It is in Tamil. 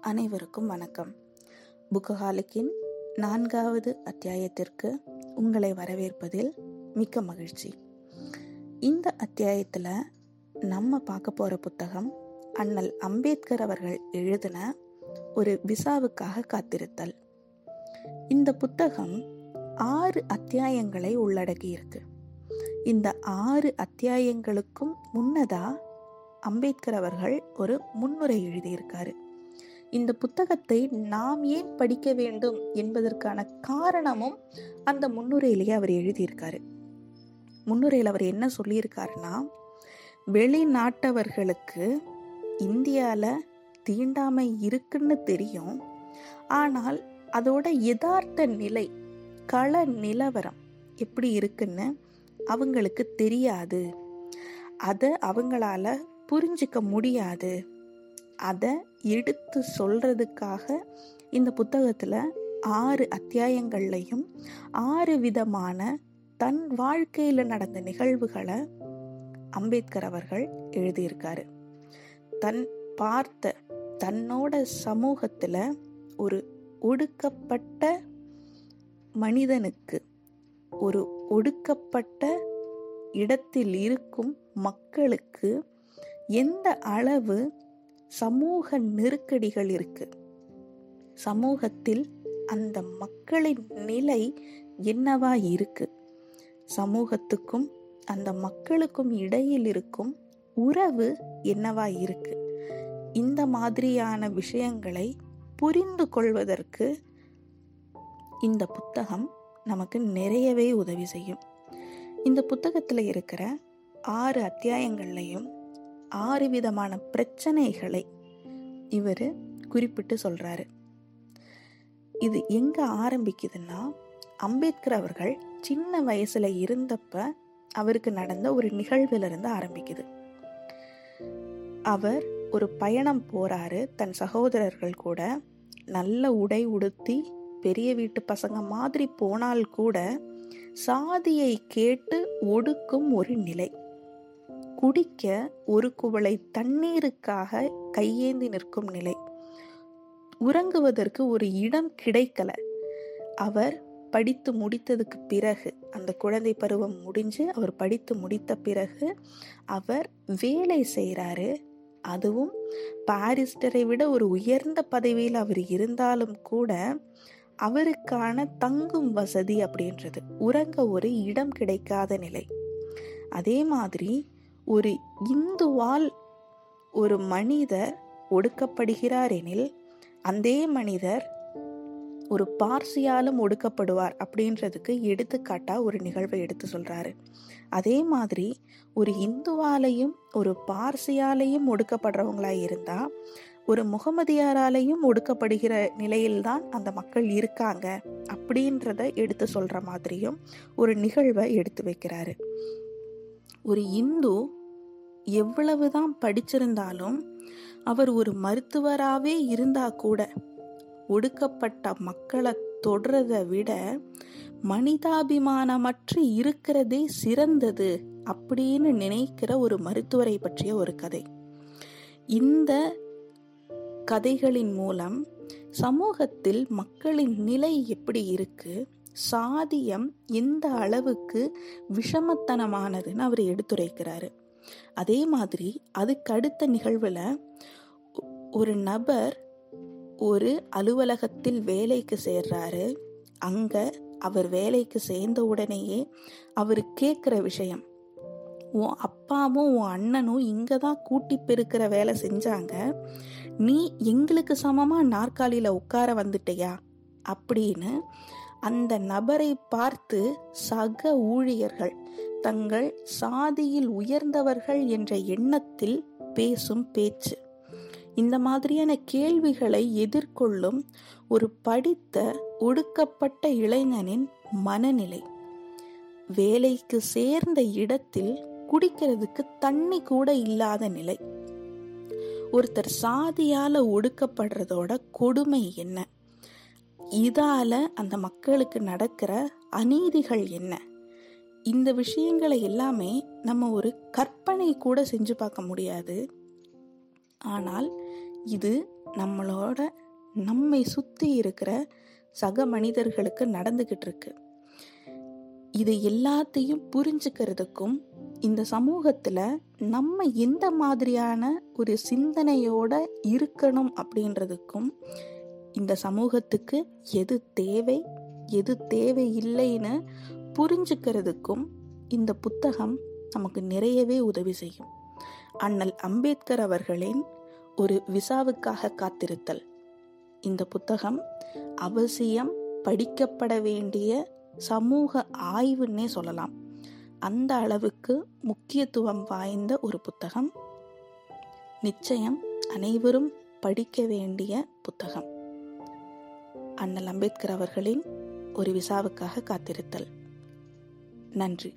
அனைவருக்கும் வணக்கம். புக்கஹாலிக்கின் நான்காவது அத்தியாயத்திற்கு உங்களை வரவேற்பதில் மிக்க மகிழ்ச்சி. இந்த அத்தியாயத்தில் நம்ம பார்க்க போகிற புத்தகம் அண்ணல் அம்பேத்கர் அவர்கள் எழுதின ஒரு விசாவுக்காக காத்திருத்தல். இந்த புத்தகம் ஆறு அத்தியாயங்களை உள்ளடக்கியிருக்கு இந்த ஆறு அத்தியாயங்களுக்கும் முன்னதா அம்பேத்கர் அவர்கள் ஒரு முன்னுரை எழுதியிருக்காரு. இந்த புத்தகத்தை நாம் ஏன் படிக்க வேண்டும் என்பதற்கான காரணமும் அந்த முன்னுரையிலேயே அவர் எழுதியிருக்காரு. முன்னுரையில் அவர் என்ன சொல்லியிருக்காருன்னா வெளிநாட்டவர்களுக்கு இந்தியாவில் தீண்டாமை இருக்குன்னு தெரியும். ஆனால் அதோட யதார்த்த நிலை கள நிலவரம் எப்படி இருக்குன்னு அவங்களுக்கு தெரியாது. அதை அவங்களால புரிஞ்சிக்க முடியாது. அதை எடுத்து சொல்றதுக்காக இந்த புத்தகத்தில் ஆறு அத்தியாயங்கள்லையும் ஆறு விதமான தன் வாழ்க்கையில் நடந்த நிகழ்வுகளை அம்பேத்கர் அவர்கள் எழுதியிருக்காரு. தன் பார்த்த தன்னோட சமூகத்தில் ஒரு ஒடுக்கப்பட்ட மனிதனுக்கு ஒரு ஒடுக்கப்பட்ட இடத்தில் இருக்கும் மக்களுக்கு எந்த அளவு சமூக நெருக்கடிகள் இருக்கு. சமூகத்தில் அந்த மக்களின் நிலை என்னவா இருக்கு? சமூகத்துக்கும் அந்த மக்களுக்கும் இடையில் இருக்கும் உறவு என்னவா இருக்கு? இந்த மாதிரியான விஷயங்களை புரிந்து கொள்வதற்கு இந்த புத்தகம் நமக்கு நிறையவே உதவி செய்யும். இந்த புத்தகத்தில் இருக்கிற ஆறு அத்தியாயங்கள்லையும் ஆறு விதமான பிரச்சனைகளை இவர் குறிப்பிட்டு சொல்கிறாரு இது எங்கே ஆரம்பிக்குதுன்னா அம்பேத்கர் அவர்கள் சின்ன வயசில் இருந்தப்ப அவருக்கு நடந்த ஒரு நிகழ்விலிருந்து ஆரம்பிக்குது. அவர் ஒரு பயணம் போறாரு தன் சகோதரர்கள் கூட நல்ல உடை உடுத்தி பெரிய வீட்டு பசங்க மாதிரி போனால் கூட சாதியை கேட்டு ஒடுக்கும் ஒரு நிலை. குடிக்க ஒரு குவளை தண்ணீருக்காக கையேந்தி நிற்கும் நிலை. உறங்குவதற்கு ஒரு இடம் கிடைக்கல. அவர் படித்து முடித்ததுக்கு பிறகு அந்த குழந்தை பருவம் முடிஞ்சு அவர் படித்து முடித்த பிறகு அவர் வேலை செய்கிறாரு அதுவும் பாரிஸ்டரை விட ஒரு உயர்ந்த பதவியில் அவர் இருந்தாலும் கூட அவருக்கான தங்கும் வசதி அப்படின்றது. உறங்க ஒரு இடம் கிடைக்காத நிலை. அதே மாதிரி ஒரு இந்துவால் ஒரு மனிதர் ஒடுக்கப்படுகிறார் எனில் அந்த மனிதர் ஒரு பார்சியாலும் ஒடுக்கப்படுவார் அப்படின்றதுக்கு எடுத்துக்காட்டா ஒரு நிகழ்வை எடுத்து சொல்றாரு. அதே மாதிரி ஒரு இந்துவாலையும் ஒரு பார்சியாலையும் ஒடுக்கப்படுறவங்களா இருந்தா ஒரு முகமதியாராலையும் ஒடுக்கப்படுகிற நிலையில்தான் அந்த மக்கள் இருக்காங்க அப்படின்றத எடுத்து சொல்ற மாதிரியும் ஒரு நிகழ்வை எடுத்து வைக்கிறாரு. ஒரு இந்து எவ்வளவுதான் படிச்சிருந்தாலும் அவர் ஒரு மருத்துவராகவே இருந்தா கூட ஒடுக்கப்பட்ட மக்களை தொடுறதை விட மனிதாபிமானமற்று இருக்கிறதே சிறந்தது அப்படின்னு நினைக்கிற ஒரு மருத்துவரை பற்றிய ஒரு கதை. இந்த கதைகளின் மூலம் சமூகத்தில் மக்களின் நிலை எப்படி இருக்கு சாதியம் எந்த அளவுக்கு விஷமத்தனமானதுன்னு அவர் எடுத்துரைக்கிறாரு. அதே மாதிரி அதுக்கு அடுத்த ஒரு நபர் ஒரு அலுவலகத்தில் வேலைக்கு சேர்றாரு. அங்க அவர் வேலைக்கு சேர்ந்த உடனேயே அவர் கேட்குற விஷயம் உன் அப்பாவும் உன் அண்ணனும் இங்கே தான் கூட்டி பெருக்கிற வேலை செஞ்சாங்க. நீ எங்களுக்கு சமமாக நாற்காலியில் உட்கார வந்துட்டியா? அப்படின்னு அந்த நபரை பார்த்து சக ஊழியர்கள் தங்கள் சாதியில் உயர்ந்தவர்கள் என்ற எண்ணத்தில் பேசும் பேச்சு. இந்த மாதிரியான கேள்விகளை எதிர்கொள்ளும் ஒரு படித்த ஒடுக்கப்பட்ட இளைஞனின் மனநிலை. வேலைக்கு சேர்ந்த இடத்தில் குடிக்கிறதுக்கு தண்ணி கூட இல்லாத நிலை. ஒருத்தர் சாதியால ஒடுக்கப்படுறதோட கொடுமை என்ன? இதால அந்த மக்களுக்கு நடக்கிற அநீதிகள் என்ன? இந்த விஷயங்களை எல்லாமே நம்ம ஒரு கற்பனை கூட செஞ்சு பார்க்க முடியாது. ஆனால் இது நம்மளோட நம்மை சுற்றி இருக்கிற சக மனிதர்களுக்கு நடந்துக்கிட்டு இருக்கு. இது எல்லாத்தையும் புரிஞ்சுக்கிறதுக்கும் இந்த சமூகத்தில் நம்ம எந்த மாதிரியான ஒரு சிந்தனையோட இருக்கணும் அப்படின்றதுக்கும் இந்த சமூகத்துக்கு எது தேவை எது தேவை இல்லைன்னு புரிஞ்சுக்கிறதுக்கும் இந்த புத்தகம் நமக்கு நிறையவே உதவி செய்யும். அண்ணல் அம்பேத்கர் அவர்களின் ஒரு விசாவுக்காக காத்திருத்தல். இந்த புத்தகம் அவசியம் படிக்கப்பட வேண்டிய சமூக ஆய்வுன்னே சொல்லலாம். அந்த அளவுக்கு முக்கியத்துவம் வாய்ந்த ஒரு புத்தகம். நிச்சயம் அனைவரும் படிக்க வேண்டிய புத்தகம். அண்ணல் அம்பேத்கர் அவர்களின் ஒரு விசாவுக்காக காத்திருத்தல். நன்றி.